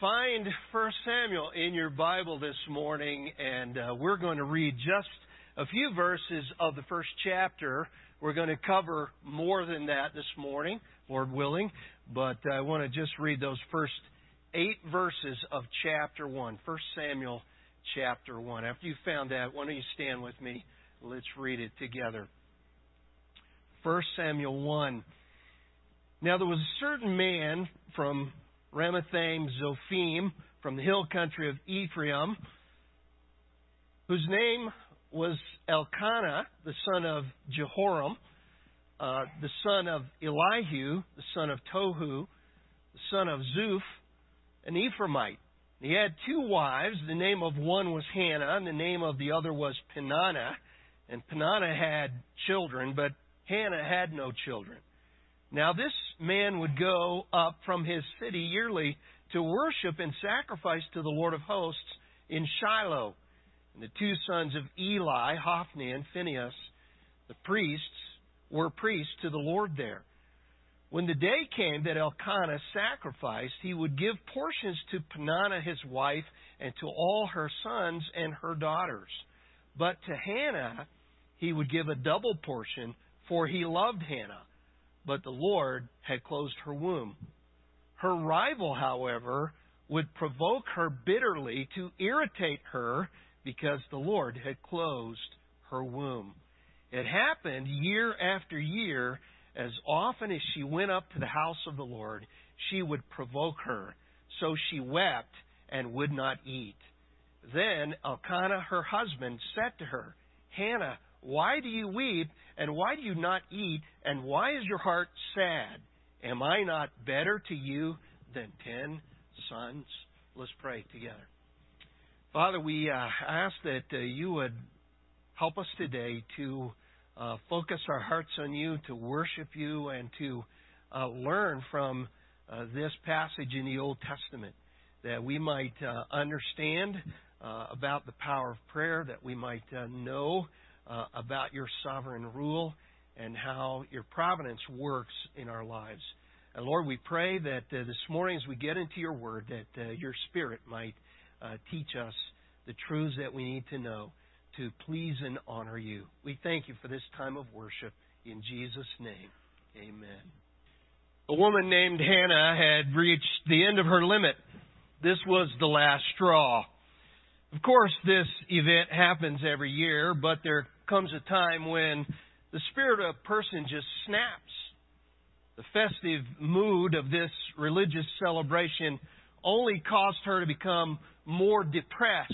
find 1 Samuel in your Bible this morning, and uh, we're going to read just a few verses of the first chapter. We're going to cover more than that this morning, Lord willing, but I want to just read those first eight verses of chapter 1, 1 Samuel chapter 1. After you found that, why don't you stand with me? Let's read it together. 1 Samuel 1. Now there was a certain man from Ramathaim Zophim from the hill country of Ephraim, whose name was Elkanah, the son of Jeroham, uh, the son of Elihu, the son of Tohu, the son of Zuph, an Ephraimite. He had two wives. The name of one was Hannah, and the name of the other was Peninnah. And Peninnah had children, but Hannah had no children. Now, this man would go up from his city yearly to worship and sacrifice to the Lord of hosts in Shiloh. And the two sons of Eli, Hophni and Phinehas, the priests, were priests to the Lord there. When the day came that Elkanah sacrificed, he would give portions to Peninnah his wife and to all her sons and her daughters. But to Hannah he would give a double portion, for he loved Hannah but the Lord had closed her womb. Her rival, however, would provoke her bitterly to irritate her because the Lord had closed her womb. It happened year after year, as often as she went up to the house of the Lord, she would provoke her. So she wept and would not eat. Then Elkanah, her husband, said to her, Hannah, why do you weep, and why do you not eat, and why is your heart sad? Am I not better to you than ten sons? Let's pray together. Father, we uh, ask that uh, you would help us today to uh, focus our hearts on you, to worship you, and to uh, learn from uh, this passage in the Old Testament, that we might uh, understand about the power of prayer, that we might know uh, about your sovereign rule and how your providence works in our lives. And Lord, we pray that uh, this morning as we get into your word, that uh, your spirit might uh, teach us the truths that we need to know to please and honor you. We thank you for this time of worship. In Jesus' name, amen. A woman named Hannah had reached the end of her limit. This was the last straw. Of course, this event happens every year, but there comes a time when the spirit of a person just snaps. The festive mood of this religious celebration only caused her to become more depressed.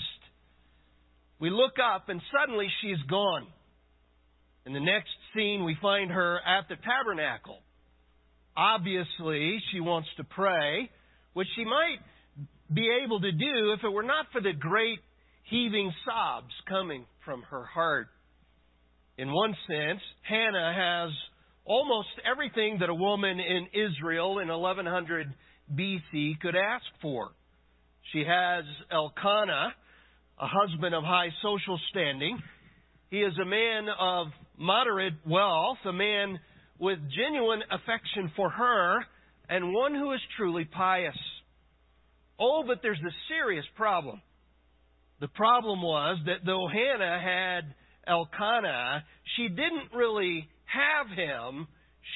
We look up and suddenly she's gone. In the next scene, we find her at the tabernacle. Obviously, she wants to pray, which she might be able to do if it were not for the great heaving sobs coming from her heart. In one sense, Hannah has almost everything that a woman in Israel in 1100 BC could ask for. She has Elkanah, a husband of high social standing. He is a man of moderate wealth, a man with genuine affection for her, and one who is truly pious. Oh, but there's a serious problem. The problem was that though Hannah had Elkanah, she didn't really have him,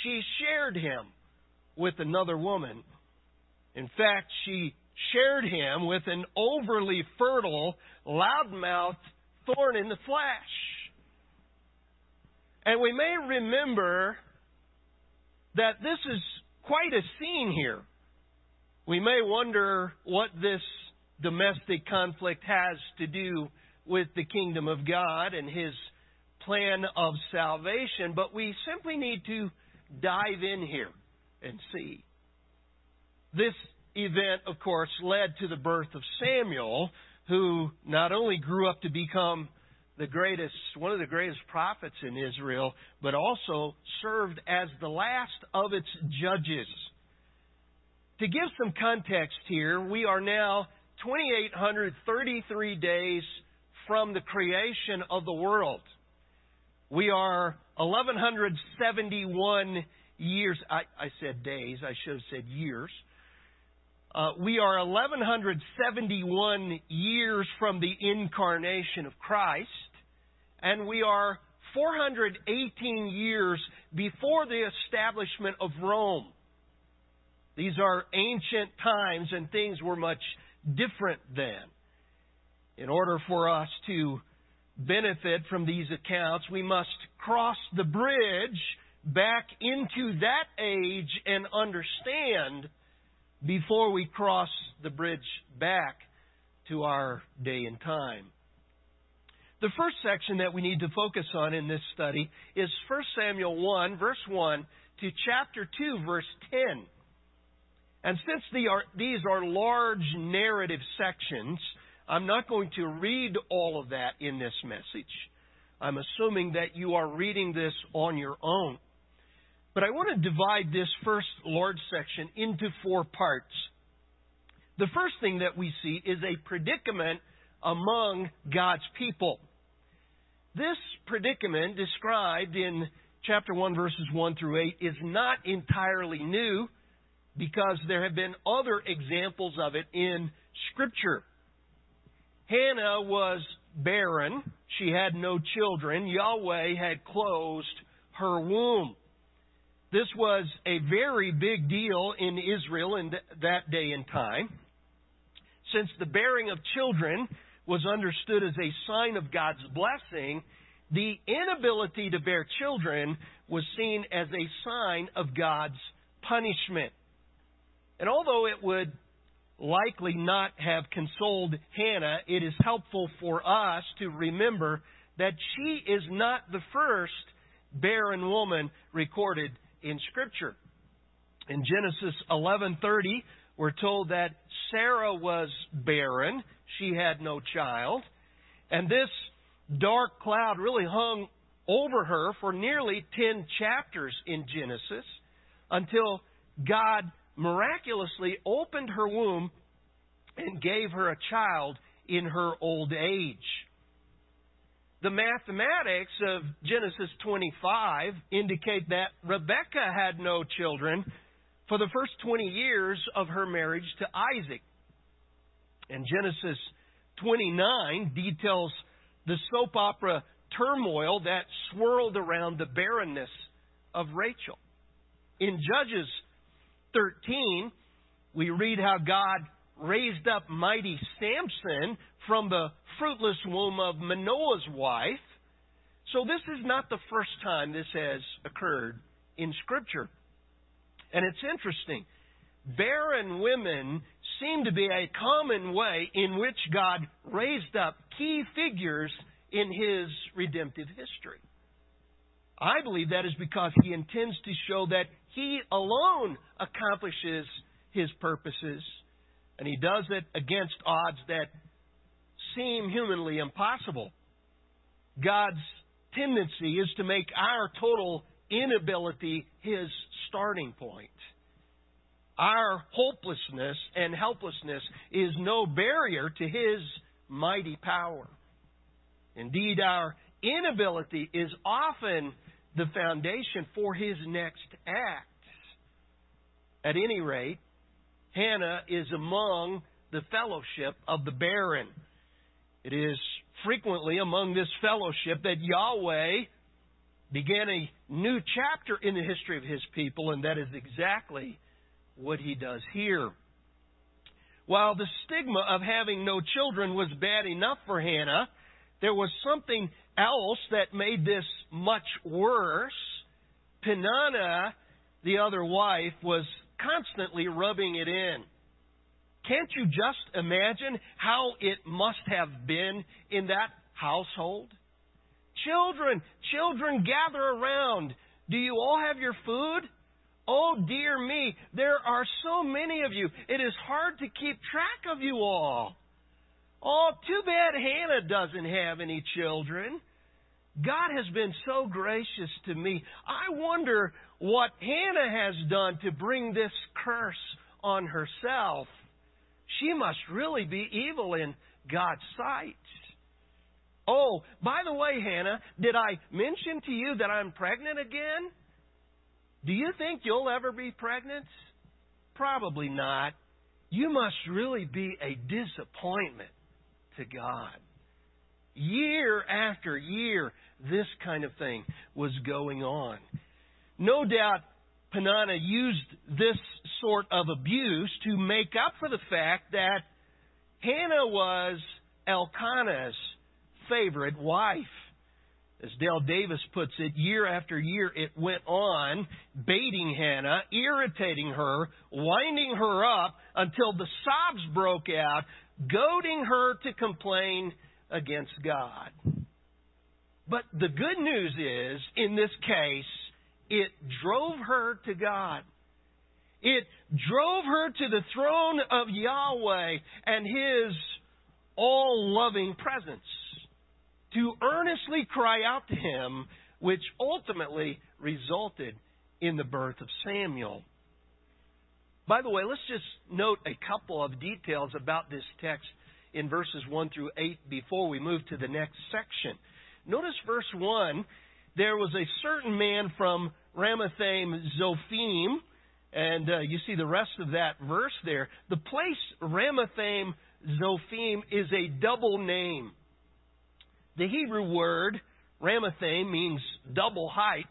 she shared him with another woman. In fact, she shared him with an overly fertile, loudmouthed thorn in the flesh. And we may remember that this is quite a scene here. We may wonder what this domestic conflict has to do with the kingdom of God and his plan of salvation, but we simply need to dive in here and see. This event, of course, led to the birth of Samuel, who not only grew up to become the greatest, one of the greatest prophets in Israel, but also served as the last of its judges. To give some context here, we are now 2,833 days from the creation of the world. We are 1171 years. I, I said days, I should have said years. Uh, we are 1171 years from the incarnation of Christ, and we are 418 years before the establishment of Rome. These are ancient times, and things were much different then. In order for us to benefit from these accounts, we must cross the bridge back into that age and understand before we cross the bridge back to our day and time. The first section that we need to focus on in this study is 1 Samuel 1, verse 1 to chapter 2, verse 10. And since these are large narrative sections, I'm not going to read all of that in this message. I'm assuming that you are reading this on your own. But I want to divide this first large section into four parts. The first thing that we see is a predicament among God's people. This predicament described in chapter 1, verses 1 through 8, is not entirely new because there have been other examples of it in Scripture. Hannah was barren. She had no children. Yahweh had closed her womb. This was a very big deal in Israel in that day and time. Since the bearing of children was understood as a sign of God's blessing, the inability to bear children was seen as a sign of God's punishment. And although it would likely not have consoled Hannah, it is helpful for us to remember that she is not the first barren woman recorded in Scripture. In Genesis 11:30, we're told that Sarah was barren; she had no child, and this dark cloud really hung over her for nearly 10 chapters in Genesis until God miraculously opened her womb and gave her a child in her old age. The mathematics of Genesis 25 indicate that Rebekah had no children for the first 20 years of her marriage to Isaac. And Genesis 29 details the soap opera turmoil that swirled around the barrenness of Rachel. In Judges 13, we read how God raised up mighty Samson from the fruitless womb of Manoah's wife. So this is not the first time this has occurred in Scripture. And it's interesting. Barren women seem to be a common way in which God raised up key figures in His redemptive history. I believe that is because He intends to show that He alone accomplishes His purposes, and He does it against odds that seem humanly impossible. God's tendency is to make our total inability his starting point. Our hopelessness and helplessness is no barrier to his mighty power. Indeed, our inability is often the foundation for his next acts. At any rate, Hannah is among the fellowship of the barren. It is frequently among this fellowship that Yahweh began a new chapter in the history of his people, and that is exactly what he does here. While the stigma of having no children was bad enough for Hannah, there was something else that made this much worse. Peninnah, the other wife, was constantly rubbing it in. Can't you just imagine how it must have been in that household? Children, children, gather around. Do you all have your food? Oh, dear me, there are so many of you. It is hard to keep track of you all. Oh, too bad Hannah doesn't have any children. God has been so gracious to me. I wonder what Hannah has done to bring this curse on herself. She must really be evil in God's sight. Oh, by the way, Hannah, did I mention to you that I'm pregnant again? Do you think you'll ever be pregnant? Probably not. you must really be a disappointment to God. Year after year, this kind of thing was going on. No doubt Peninnah used this sort of abuse to make up for the fact that Hannah was Elkanah's favorite wife. As Dale Davis puts it, year after year it went on, baiting Hannah, irritating her, winding her up until the sobs broke out, goading her to complain against God. But the good news is, in this case, it drove her to God. It drove her to the throne of Yahweh and His all loving presence to earnestly cry out to Him, which ultimately resulted in the birth of Samuel. By the way, let's just note a couple of details about this text in verses 1 through 8 before we move to the next section. Notice verse 1 there was a certain man from Ramathaim Zophim, and uh, you see the rest of that verse there. The place Ramathaim Zophim is a double name. The Hebrew word Ramathaim means double heights.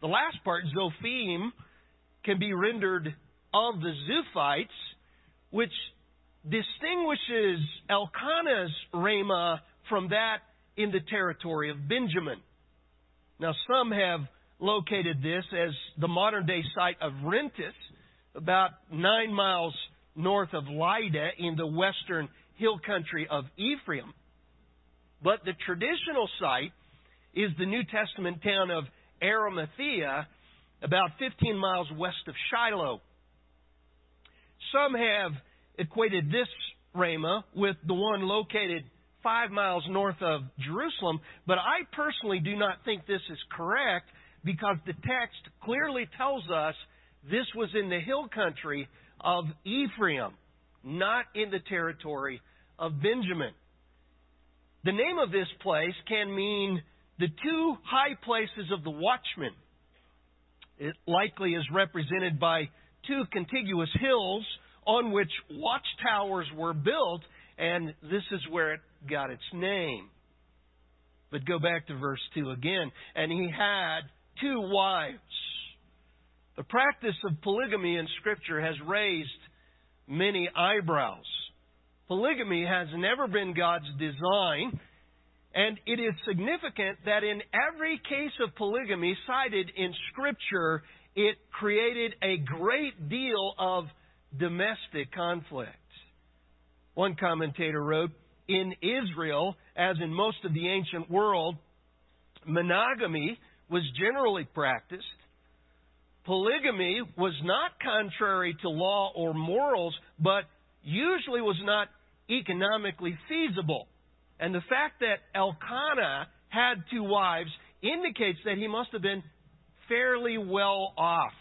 The last part, Zophim, can be rendered of the Zuphites, which distinguishes Elkanah's Ramah from that in the territory of Benjamin. Now, some have located this as the modern day site of Rentis, about nine miles north of Lydda in the western hill country of Ephraim. But the traditional site is the New Testament town of Arimathea, about 15 miles west of Shiloh. Some have equated this Ramah with the one located five miles north of Jerusalem, but I personally do not think this is correct because the text clearly tells us this was in the hill country of Ephraim, not in the territory of Benjamin. The name of this place can mean the two high places of the watchman. It likely is represented by two contiguous hills on which watchtowers were built, and this is where it got its name. But go back to verse 2 again. And he had two wives. The practice of polygamy in Scripture has raised many eyebrows. Polygamy has never been God's design, and it is significant that in every case of polygamy cited in Scripture, it created a great deal of domestic conflict. One commentator wrote, in Israel, as in most of the ancient world, monogamy was generally practiced. Polygamy was not contrary to law or morals, but usually was not economically feasible. And the fact that Elkanah had two wives indicates that he must have been fairly well off.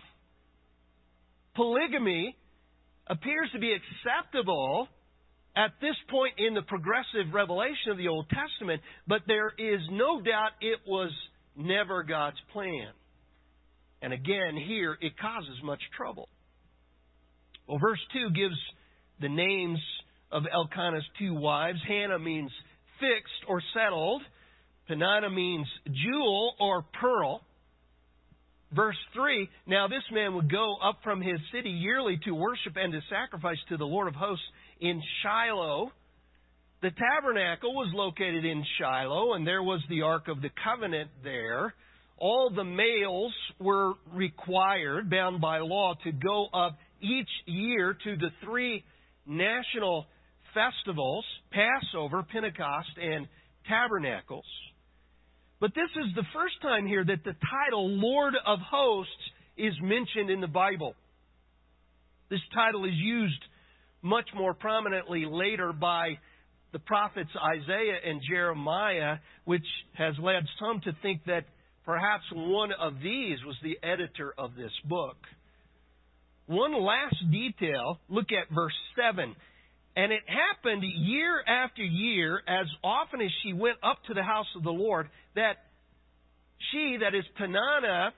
Polygamy appears to be acceptable at this point in the progressive revelation of the Old Testament, but there is no doubt it was never God's plan. And again, here it causes much trouble. Well, verse 2 gives the names of Elkanah's two wives. Hannah means fixed or settled. Peninnah means jewel or pearl. Verse 3 Now this man would go up from his city yearly to worship and to sacrifice to the Lord of hosts in Shiloh. The tabernacle was located in Shiloh, and there was the Ark of the Covenant there. All the males were required, bound by law, to go up each year to the three national festivals Passover, Pentecost, and Tabernacles. But this is the first time here that the title Lord of Hosts is mentioned in the Bible. This title is used much more prominently later by the prophets Isaiah and Jeremiah, which has led some to think that perhaps one of these was the editor of this book. One last detail look at verse 7. And it happened year after year, as often as she went up to the house of the Lord, that she, that is Peninnah,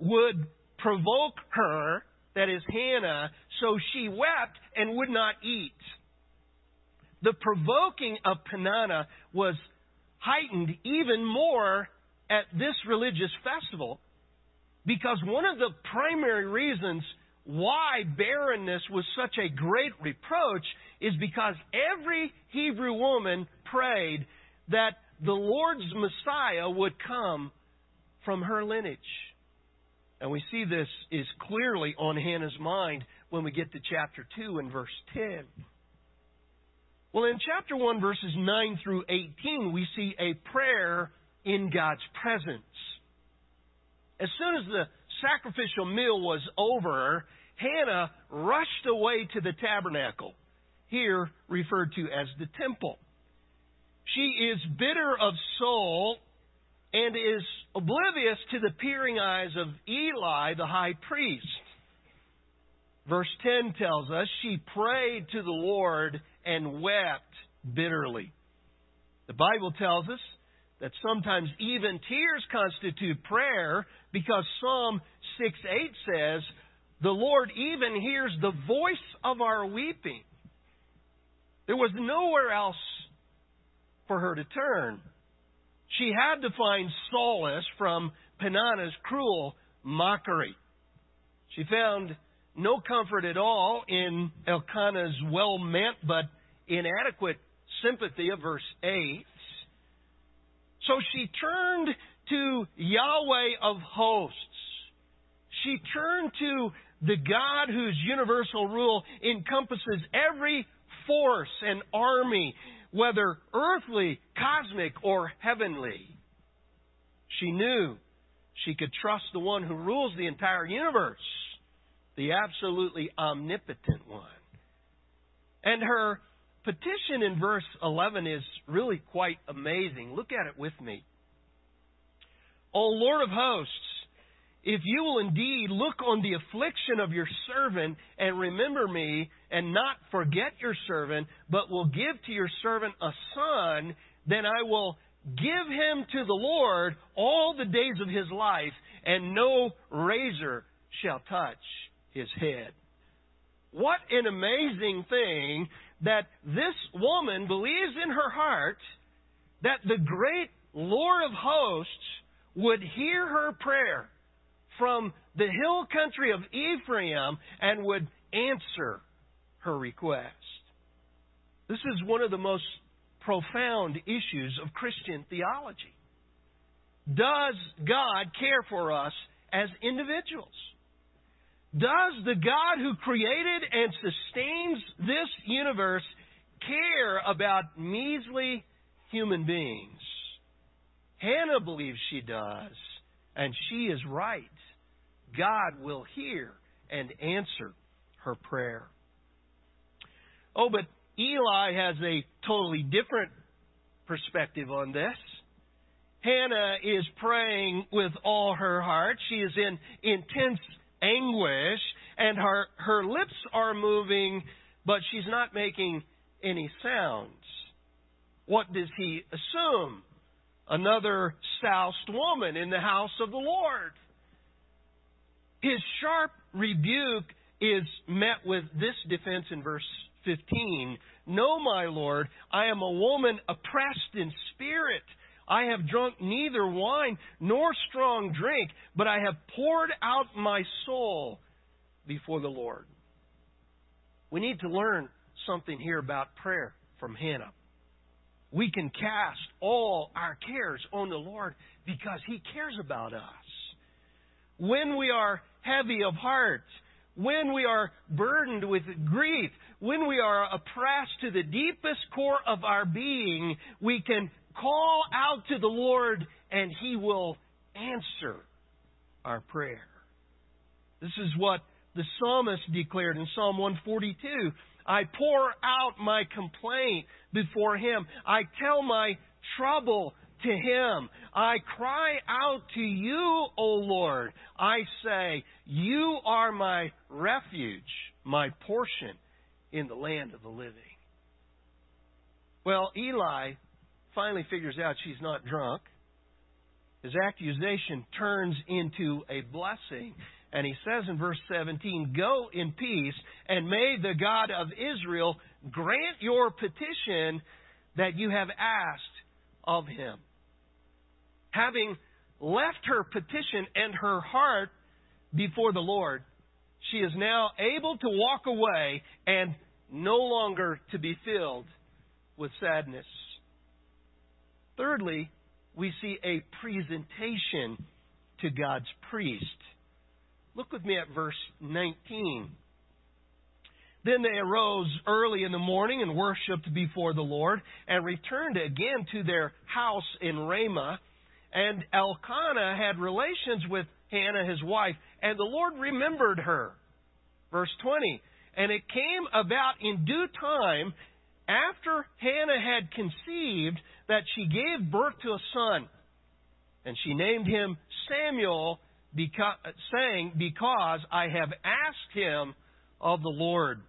would provoke her, that is Hannah, so she wept and would not eat. The provoking of Peninnah was heightened even more at this religious festival because one of the primary reasons why barrenness was such a great reproach is because every Hebrew woman prayed that the Lord's Messiah would come from her lineage. And we see this is clearly on Hannah's mind when we get to chapter 2 and verse 10. Well, in chapter 1, verses 9 through 18, we see a prayer in God's presence. As soon as the sacrificial meal was over, Hannah rushed away to the tabernacle, here referred to as the temple. She is bitter of soul and is oblivious to the peering eyes of Eli, the high priest. Verse 10 tells us she prayed to the Lord and wept bitterly. The Bible tells us that sometimes even tears constitute prayer because Psalm 6 8 says, The Lord even hears the voice of our weeping. There was nowhere else for her to turn. She had to find solace from Peninnah's cruel mockery. She found no comfort at all in Elkanah's well meant but inadequate sympathy of verse 8. So she turned to Yahweh of hosts. She turned to the God whose universal rule encompasses every force and army, whether earthly, cosmic, or heavenly. She knew she could trust the one who rules the entire universe, the absolutely omnipotent one. And her petition in verse 11 is really quite amazing. Look at it with me. O Lord of hosts, if you will indeed look on the affliction of your servant and remember me and not forget your servant, but will give to your servant a son, then I will give him to the Lord all the days of his life, and no razor shall touch his head. What an amazing thing that this woman believes in her heart that the great Lord of hosts would hear her prayer from the hill country of Ephraim and would answer her request. This is one of the most profound issues of Christian theology. Does God care for us as individuals? Does the God who created and sustains this universe care about measly human beings? Hannah believes she does, and she is right. God will hear and answer her prayer. Oh, but Eli has a totally different perspective on this. Hannah is praying with all her heart. She is in intense anguish, and her, her lips are moving, but she's not making any sounds. What does he assume? Another soused woman in the house of the Lord. His sharp rebuke is met with this defense in verse 15. No, my Lord, I am a woman oppressed in spirit. I have drunk neither wine nor strong drink, but I have poured out my soul before the Lord. We need to learn something here about prayer from Hannah. We can cast all our cares on the Lord because He cares about us. When we are heavy of heart, when we are burdened with grief, when we are oppressed to the deepest core of our being, we can call out to the Lord and He will answer our prayer. This is what the psalmist declared in Psalm 142. I pour out my complaint before Him. I tell my trouble to Him. I cry out to you, O Lord. I say, You are my refuge, my portion in the land of the living. Well, Eli finally figures out she's not drunk. His accusation turns into a blessing And he says in verse 17, Go in peace, and may the God of Israel grant your petition that you have asked of him. Having left her petition and her heart before the Lord, she is now able to walk away and no longer to be filled with sadness. Thirdly, we see a presentation to God's priest. Look with me at verse 19. Then they arose early in the morning and worshipped before the Lord, and returned again to their house in Ramah. And Elkanah had relations with Hannah his wife, and the Lord remembered her. Verse 20. And it came about in due time, after Hannah had conceived, that she gave birth to a son. And she named him Samuel, because, saying, Because I have asked him of the Lord.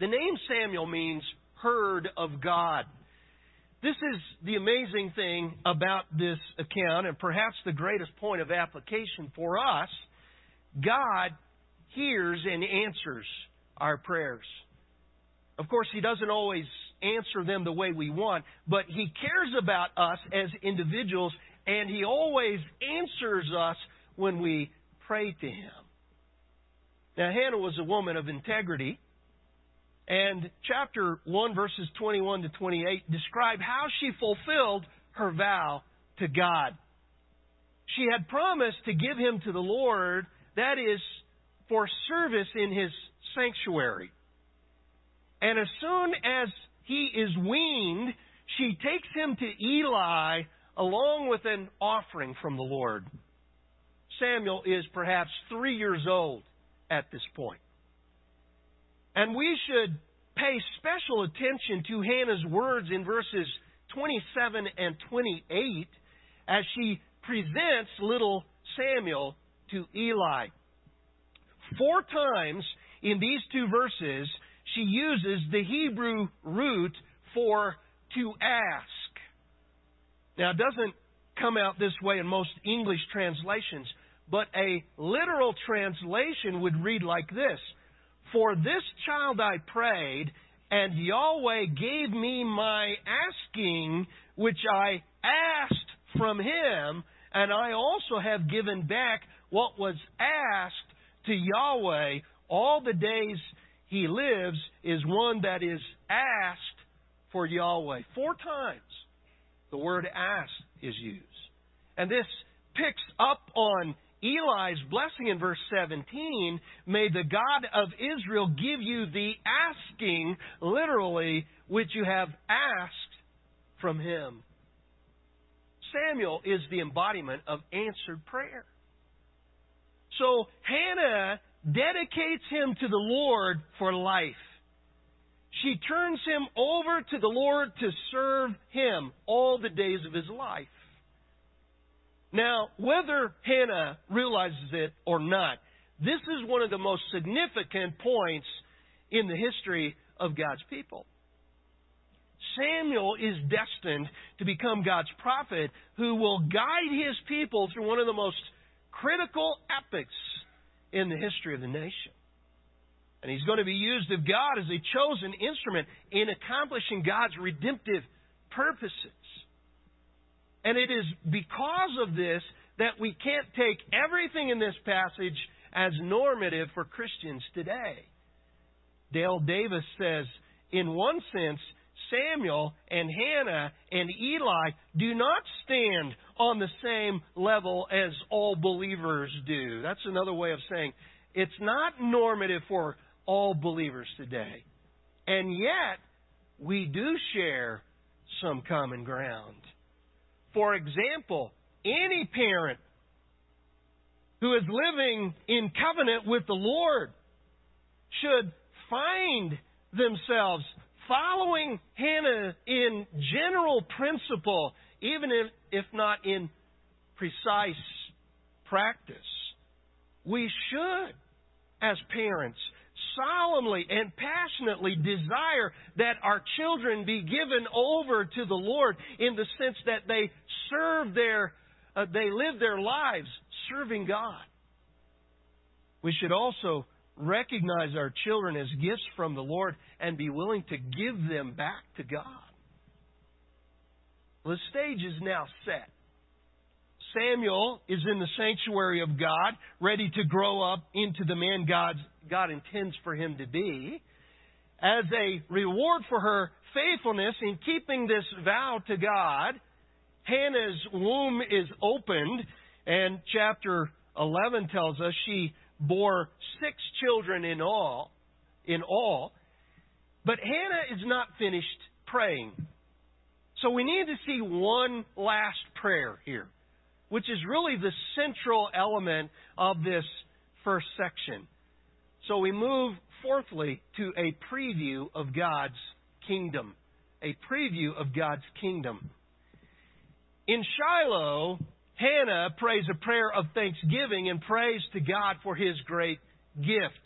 The name Samuel means heard of God. This is the amazing thing about this account, and perhaps the greatest point of application for us. God hears and answers our prayers. Of course, He doesn't always answer them the way we want, but He cares about us as individuals, and He always answers us when we pray to Him. Now, Hannah was a woman of integrity. And chapter 1, verses 21 to 28 describe how she fulfilled her vow to God. She had promised to give him to the Lord, that is, for service in his sanctuary. And as soon as he is weaned, she takes him to Eli along with an offering from the Lord. Samuel is perhaps three years old at this point. And we should pay special attention to Hannah's words in verses 27 and 28 as she presents little Samuel to Eli. Four times in these two verses, she uses the Hebrew root for to ask. Now, it doesn't come out this way in most English translations, but a literal translation would read like this For this child I prayed, and Yahweh gave me my asking, which I asked from him, and I also have given back what was asked to Yahweh all the days he lives is one that is asked for Yahweh. Four times the word asked is used. And this picks up on Eli's blessing in verse 17. May the God of Israel give you the asking, literally, which you have asked from him. Samuel is the embodiment of answered prayer. So Hannah dedicates him to the Lord for life. She turns him over to the Lord to serve him all the days of his life. Now, whether Hannah realizes it or not, this is one of the most significant points in the history of God's people. Samuel is destined to become God's prophet who will guide his people through one of the most critical epics in the history of the nation. And he's going to be used of God as a chosen instrument in accomplishing God's redemptive purposes. And it is because of this that we can't take everything in this passage as normative for Christians today. Dale Davis says, in one sense, Samuel and Hannah and Eli do not stand on the same level as all believers do. That's another way of saying it's not normative for all believers today. And yet, we do share some common ground. For example, any parent who is living in covenant with the Lord should find themselves following Hannah in general principle, even if, if not in precise practice. We should, as parents, solemnly and passionately desire that our children be given over to the Lord in the sense that they serve their, uh, they live their lives serving God. we should also recognize our children as gifts from the Lord and be willing to give them back to God. The stage is now set. Samuel is in the sanctuary of God, ready to grow up into the man God, God intends for him to be. As a reward for her faithfulness in keeping this vow to God, Hannah's womb is opened, and chapter 11 tells us she bore six children in all. In all, but Hannah is not finished praying. So we need to see one last prayer here, which is really the central element of this first section. So we move fourthly to a preview of God's kingdom. A preview of God's kingdom. In Shiloh, Hannah prays a prayer of thanksgiving and praise to God for his great gift.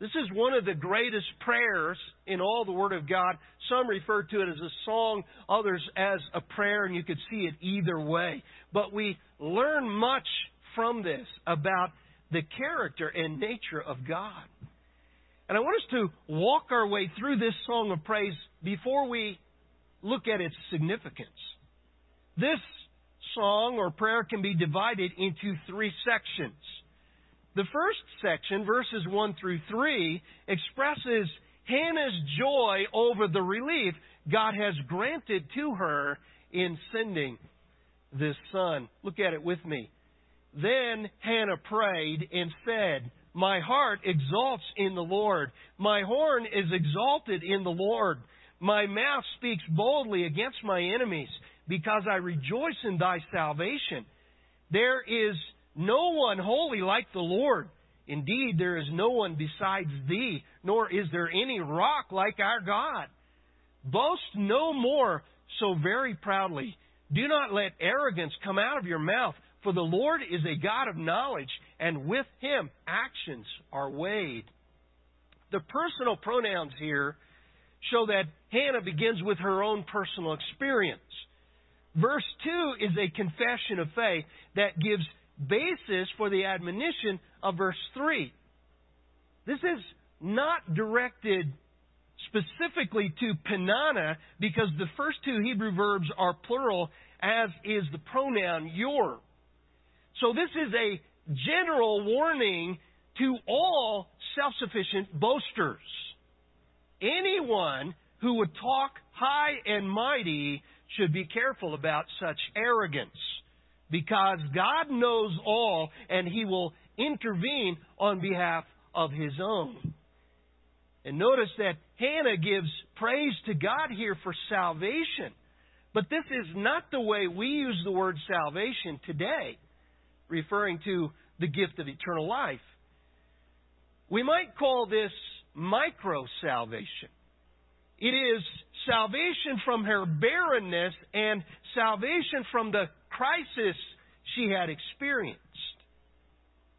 This is one of the greatest prayers in all the Word of God. Some refer to it as a song, others as a prayer, and you could see it either way. But we learn much from this about the character and nature of God. And I want us to walk our way through this song of praise before we look at its significance. This song or prayer can be divided into three sections. The first section, verses 1 through 3, expresses Hannah's joy over the relief God has granted to her in sending this son. Look at it with me. Then Hannah prayed and said, My heart exalts in the Lord. My horn is exalted in the Lord. My mouth speaks boldly against my enemies because I rejoice in thy salvation. There is no one holy like the Lord. Indeed, there is no one besides thee, nor is there any rock like our God. Boast no more so very proudly. Do not let arrogance come out of your mouth, for the Lord is a God of knowledge, and with him actions are weighed. The personal pronouns here show that Hannah begins with her own personal experience. Verse 2 is a confession of faith that gives basis for the admonition of verse 3. This is not directed specifically to Peninnah because the first two Hebrew verbs are plural, as is the pronoun your. So this is a general warning to all self sufficient boasters. Anyone who would talk high and mighty should be careful about such arrogance because God knows all and He will intervene on behalf of His own. And notice that Hannah gives praise to God here for salvation. But this is not the way we use the word salvation today, referring to the gift of eternal life. We might call this micro salvation. It is salvation from her barrenness and salvation from the crisis she had experienced.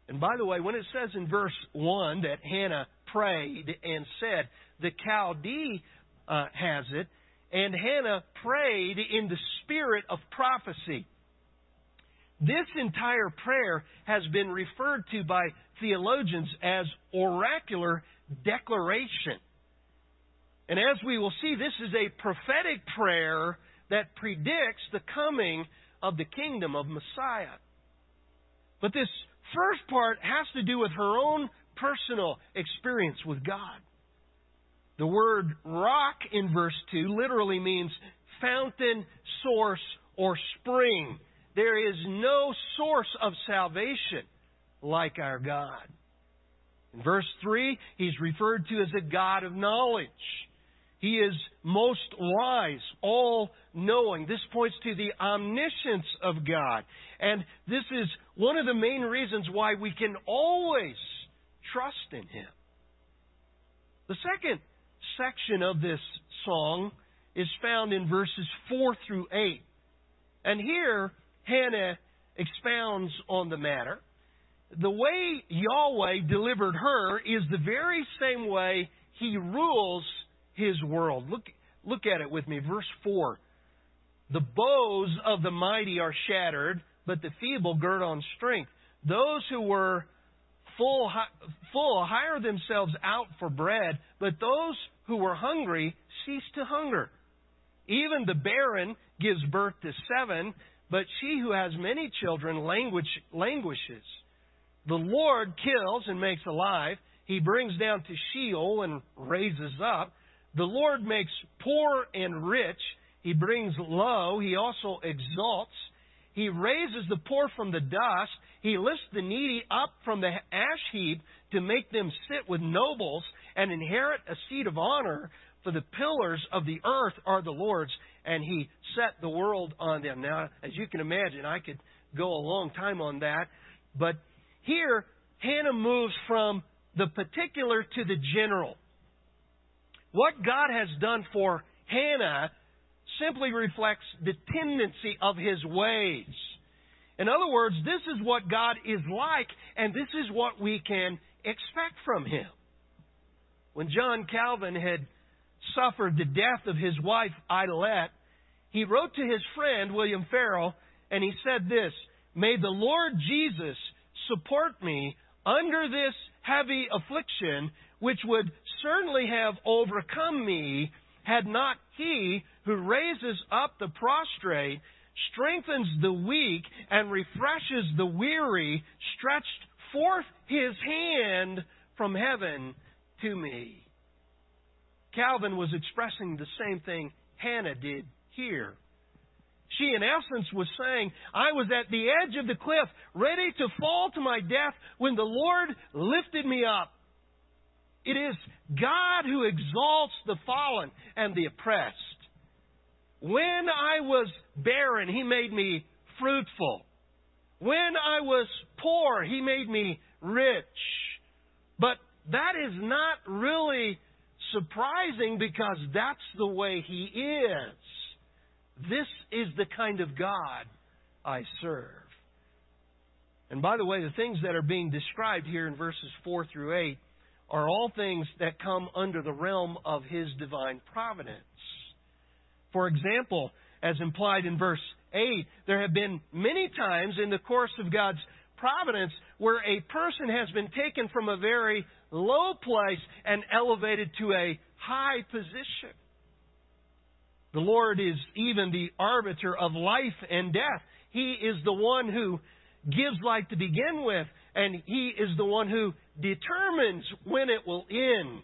And by the way, when it says in verse 1 that Hannah prayed and said, the Chaldee uh, has it, and Hannah prayed in the spirit of prophecy. This entire prayer has been referred to by theologians as oracular declaration. And as we will see, this is a prophetic prayer that predicts the coming of the kingdom of Messiah. But this first part has to do with her own personal experience with God. The word rock in verse 2 literally means fountain, source, or spring. There is no source of salvation like our God. In verse 3, he's referred to as a God of knowledge. He is most wise, all knowing. This points to the omniscience of God. And this is one of the main reasons why we can always trust in Him. The second section of this song is found in verses 4 through 8. And here, Hannah expounds on the matter. The way Yahweh delivered her is the very same way He rules his world. Look, look at it with me. Verse 4. The bows of the mighty are shattered, but the feeble gird on strength. Those who were full, full hire themselves out for bread, but those who were hungry cease to hunger. Even the barren gives birth to seven, but she who has many children languish, languishes. The Lord kills and makes alive. He brings down to Sheol and raises up. The Lord makes poor and rich. He brings low. He also exalts. He raises the poor from the dust. He lifts the needy up from the ash heap to make them sit with nobles and inherit a seat of honor. For the pillars of the earth are the Lord's, and He set the world on them. Now, as you can imagine, I could go a long time on that. But here, Hannah moves from the particular to the general. What God has done for Hannah simply reflects the tendency of his ways. In other words, this is what God is like, and this is what we can expect from him. When John Calvin had suffered the death of his wife, Idelette, he wrote to his friend, William Farel, and he said this May the Lord Jesus support me under this heavy affliction, which would certainly have overcome me had not he who raises up the prostrate, strengthens the weak, and refreshes the weary, stretched forth his hand from heaven to me. Calvin was expressing the same thing Hannah did here. She, in essence, was saying, I was at the edge of the cliff, ready to fall to my death, when the Lord lifted me up. It is God who exalts the fallen and the oppressed. When I was barren, He made me fruitful. When I was poor, He made me rich. But that is not really surprising because that's the way He is. This is the kind of God I serve. And by the way, the things that are being described here in verses 4 through 8 are all things that come under the realm of His divine providence. For example, as implied in verse 8, there have been many times in the course of God's providence where a person has been taken from a very low place and elevated to a high position. The Lord is even the arbiter of life and death. He is the one who gives life to begin with, and He is the one who determines when it will end.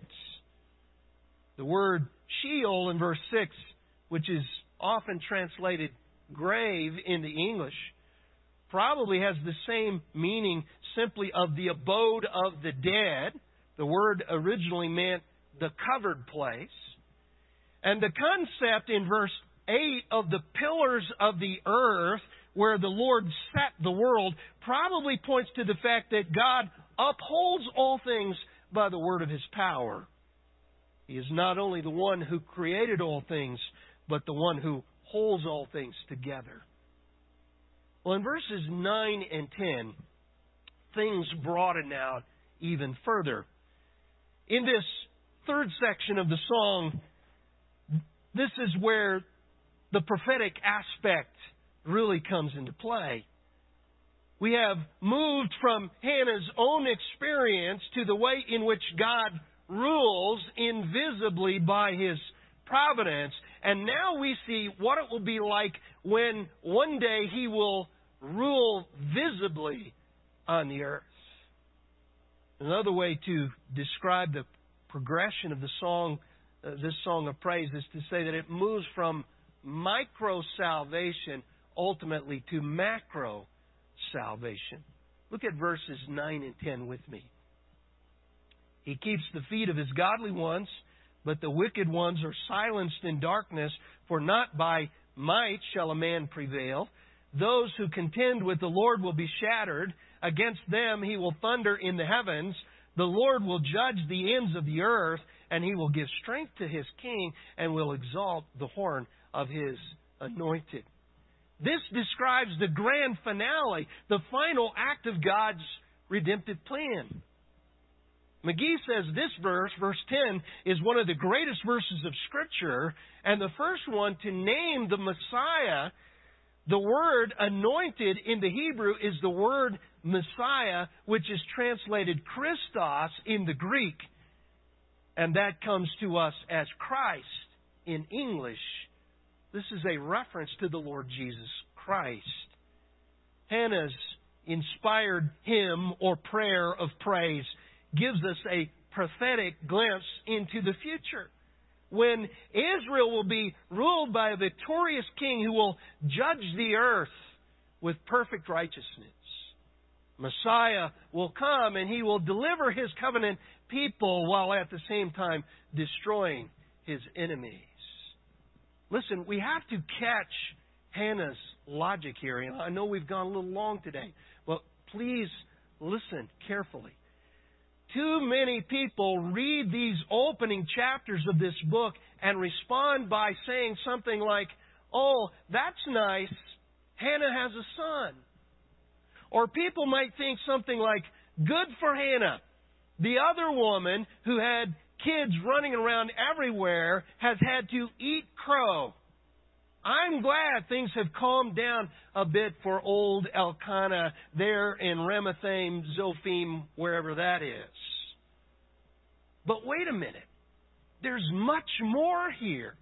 The word Sheol in verse 6, which is often translated grave in the English, probably has the same meaning simply of the abode of the dead. The word originally meant the covered place. And the concept in verse 8 of the pillars of the earth where the Lord set the world probably points to the fact that God upholds all things by the word of his power. He is not only the one who created all things, but the one who holds all things together. Well, in verses 9 and 10, things broaden out even further. In this third section of the song, this is where the prophetic aspect really comes into play. We have moved from Hannah's own experience to the way in which God rules invisibly by his providence. And now we see what it will be like when one day he will rule visibly on the earth. Another way to describe the progression of the song, uh, this song of praise, is to say that it moves from micro salvation ultimately to macro salvation. Look at verses 9 and 10 with me. He keeps the feet of his godly ones, but the wicked ones are silenced in darkness, for not by might shall a man prevail. Those who contend with the Lord will be shattered. Against them he will thunder in the heavens. The Lord will judge the ends of the earth, and he will give strength to his king, and will exalt the horn of his anointed. This describes the grand finale, the final act of God's redemptive plan. McGee says this verse, verse 10, is one of the greatest verses of Scripture, and the first one to name the Messiah The word anointed in the Hebrew is the word Messiah, which is translated Christos in the Greek. And that comes to us as Christ in English. This is a reference to the Lord Jesus Christ. Hannah's inspired hymn or prayer of praise gives us a prophetic glimpse into the future when Israel will be ruled by a victorious king who will judge the earth with perfect righteousness. Messiah will come and he will deliver his covenant people while at the same time destroying his enemies. Listen, we have to catch Hannah's logic here. And I know we've gone a little long today, but please listen carefully. Too many people read these opening chapters of this book and respond by saying something like, Oh, that's nice. Hannah has a son. Or people might think something like, Good for Hannah. The other woman who had kids running around everywhere has had to eat crow. I'm glad things have calmed down a bit for old Elkanah there in Ramathaim, Zophim, wherever that is. But wait a minute. There's much more here.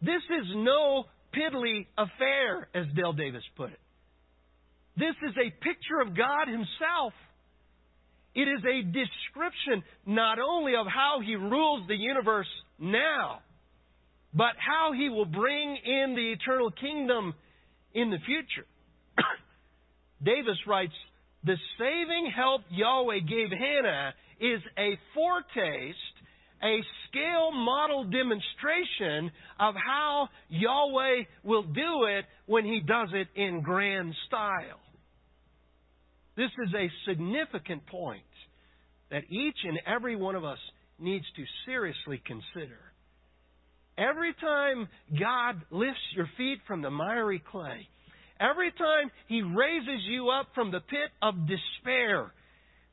This is no piddly affair, as Dale Davis put it. This is a picture of God Himself. It is a description not only of how He rules the universe now, but how he will bring in the eternal kingdom in the future. Davis writes, The saving help Yahweh gave Hannah is a foretaste, a scale model demonstration of how Yahweh will do it when he does it in grand style. This is a significant point that each and every one of us needs to seriously consider. Every time God lifts your feet from the miry clay, every time He raises you up from the pit of despair,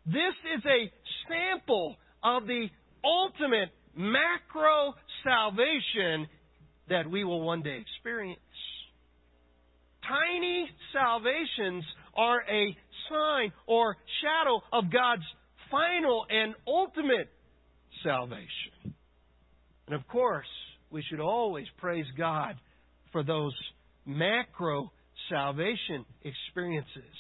this is a sample of the ultimate macro salvation that we will one day experience. Tiny salvations are a sign or shadow of God's final and ultimate salvation. And of course, we should always praise God for those macro salvation experiences.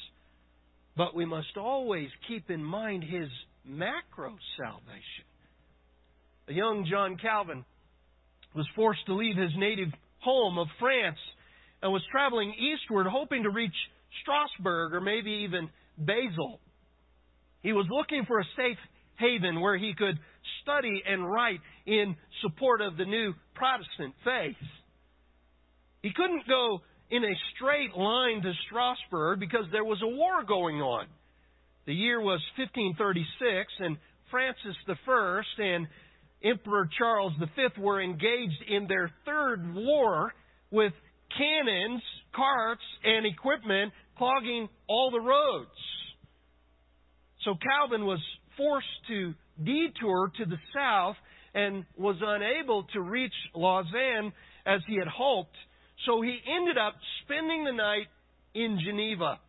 But we must always keep in mind his macro salvation. The young John Calvin was forced to leave his native home of France and was traveling eastward, hoping to reach Strasbourg or maybe even Basel. He was looking for a safe haven where he could study and write in support of the new Protestant faith. He couldn't go in a straight line to Strasbourg because there was a war going on. The year was 1536, and Francis I and Emperor Charles V were engaged in their third war with cannons, carts, and equipment clogging all the roads. So Calvin was forced to detour to the south and was unable to reach Lausanne as he had hoped. So he ended up spending the night in Geneva.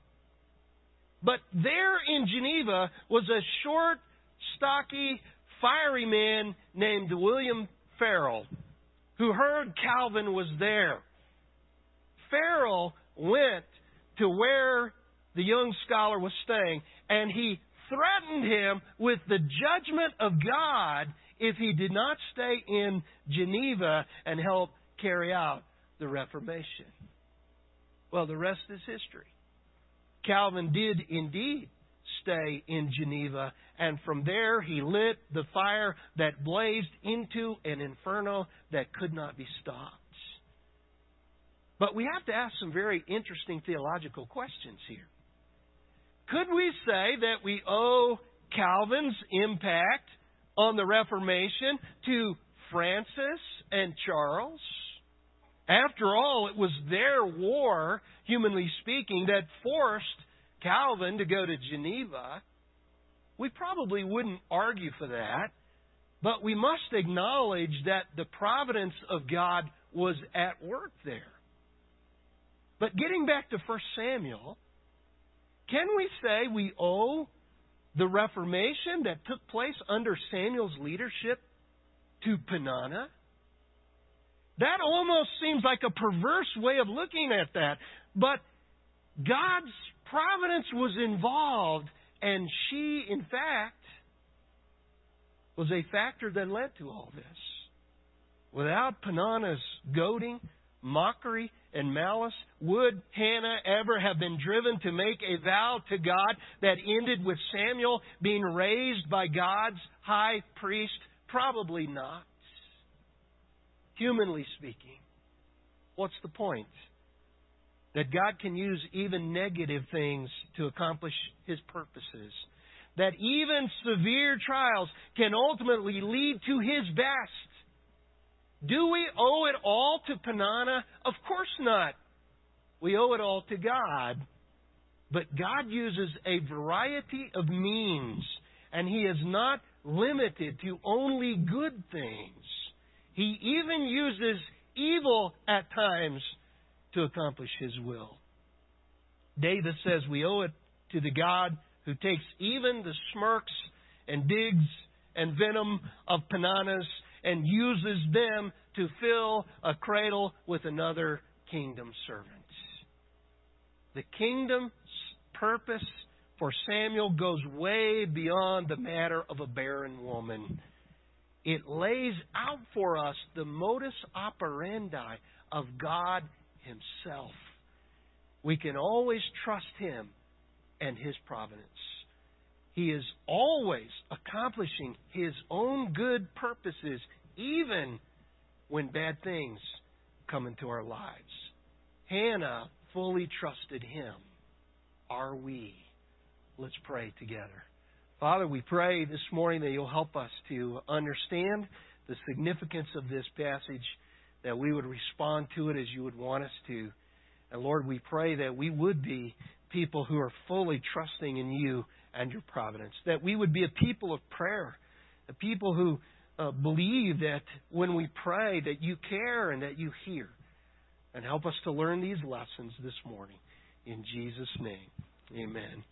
But there in Geneva was a short, stocky, fiery man named William Farel who heard Calvin was there. Farel went to where the young scholar was staying and he threatened him with the judgment of God if he did not stay in Geneva and help carry out the Reformation. Well, the rest is history. Calvin did indeed stay in Geneva, and from there he lit the fire that blazed into an inferno that could not be stopped. But we have to ask some very interesting theological questions here. Could we say that we owe Calvin's impact on the Reformation to Francis and Charles? After all, it was their war, humanly speaking, that forced Calvin to go to Geneva. We probably wouldn't argue for that, but we must acknowledge that the providence of God was at work there. But getting back to 1 Samuel, can we say we owe the Reformation that took place under Samuel's leadership to Peninnah? That almost seems like a perverse way of looking at that. But God's providence was involved, and she, in fact, was a factor that led to all this. Without Peninnah's goading, mockery, and malice, would Hannah ever have been driven to make a vow to God that ended with Samuel being raised by God's high priest? Probably not. Humanly speaking, what's the point? That God can use even negative things to accomplish His purposes. That even severe trials can ultimately lead to His best. Do we owe it all to Peninnah? Of course not. We owe it all to God. But God uses a variety of means, and He is not limited to only good things. He even uses evil at times to accomplish His will. Davis says we owe it to the God who takes even the smirks and digs and venom of Peninnah's and uses them to fill a cradle with another kingdom servant. The kingdom's purpose for Samuel goes way beyond the matter of a barren woman. It lays out for us the modus operandi of God Himself. We can always trust Him and His providence. He is always accomplishing His own good purposes, even when bad things come into our lives. Hannah fully trusted Him. Are we? Let's pray together. Father, we pray this morning that you'll help us to understand the significance of this passage, that we would respond to it as you would want us to. And Lord, we pray that we would be people who are fully trusting in you and your providence. That we would be a people of prayer, a people who uh, believe that when we pray that you care and that you hear. And help us to learn these lessons this morning. In Jesus' name, amen.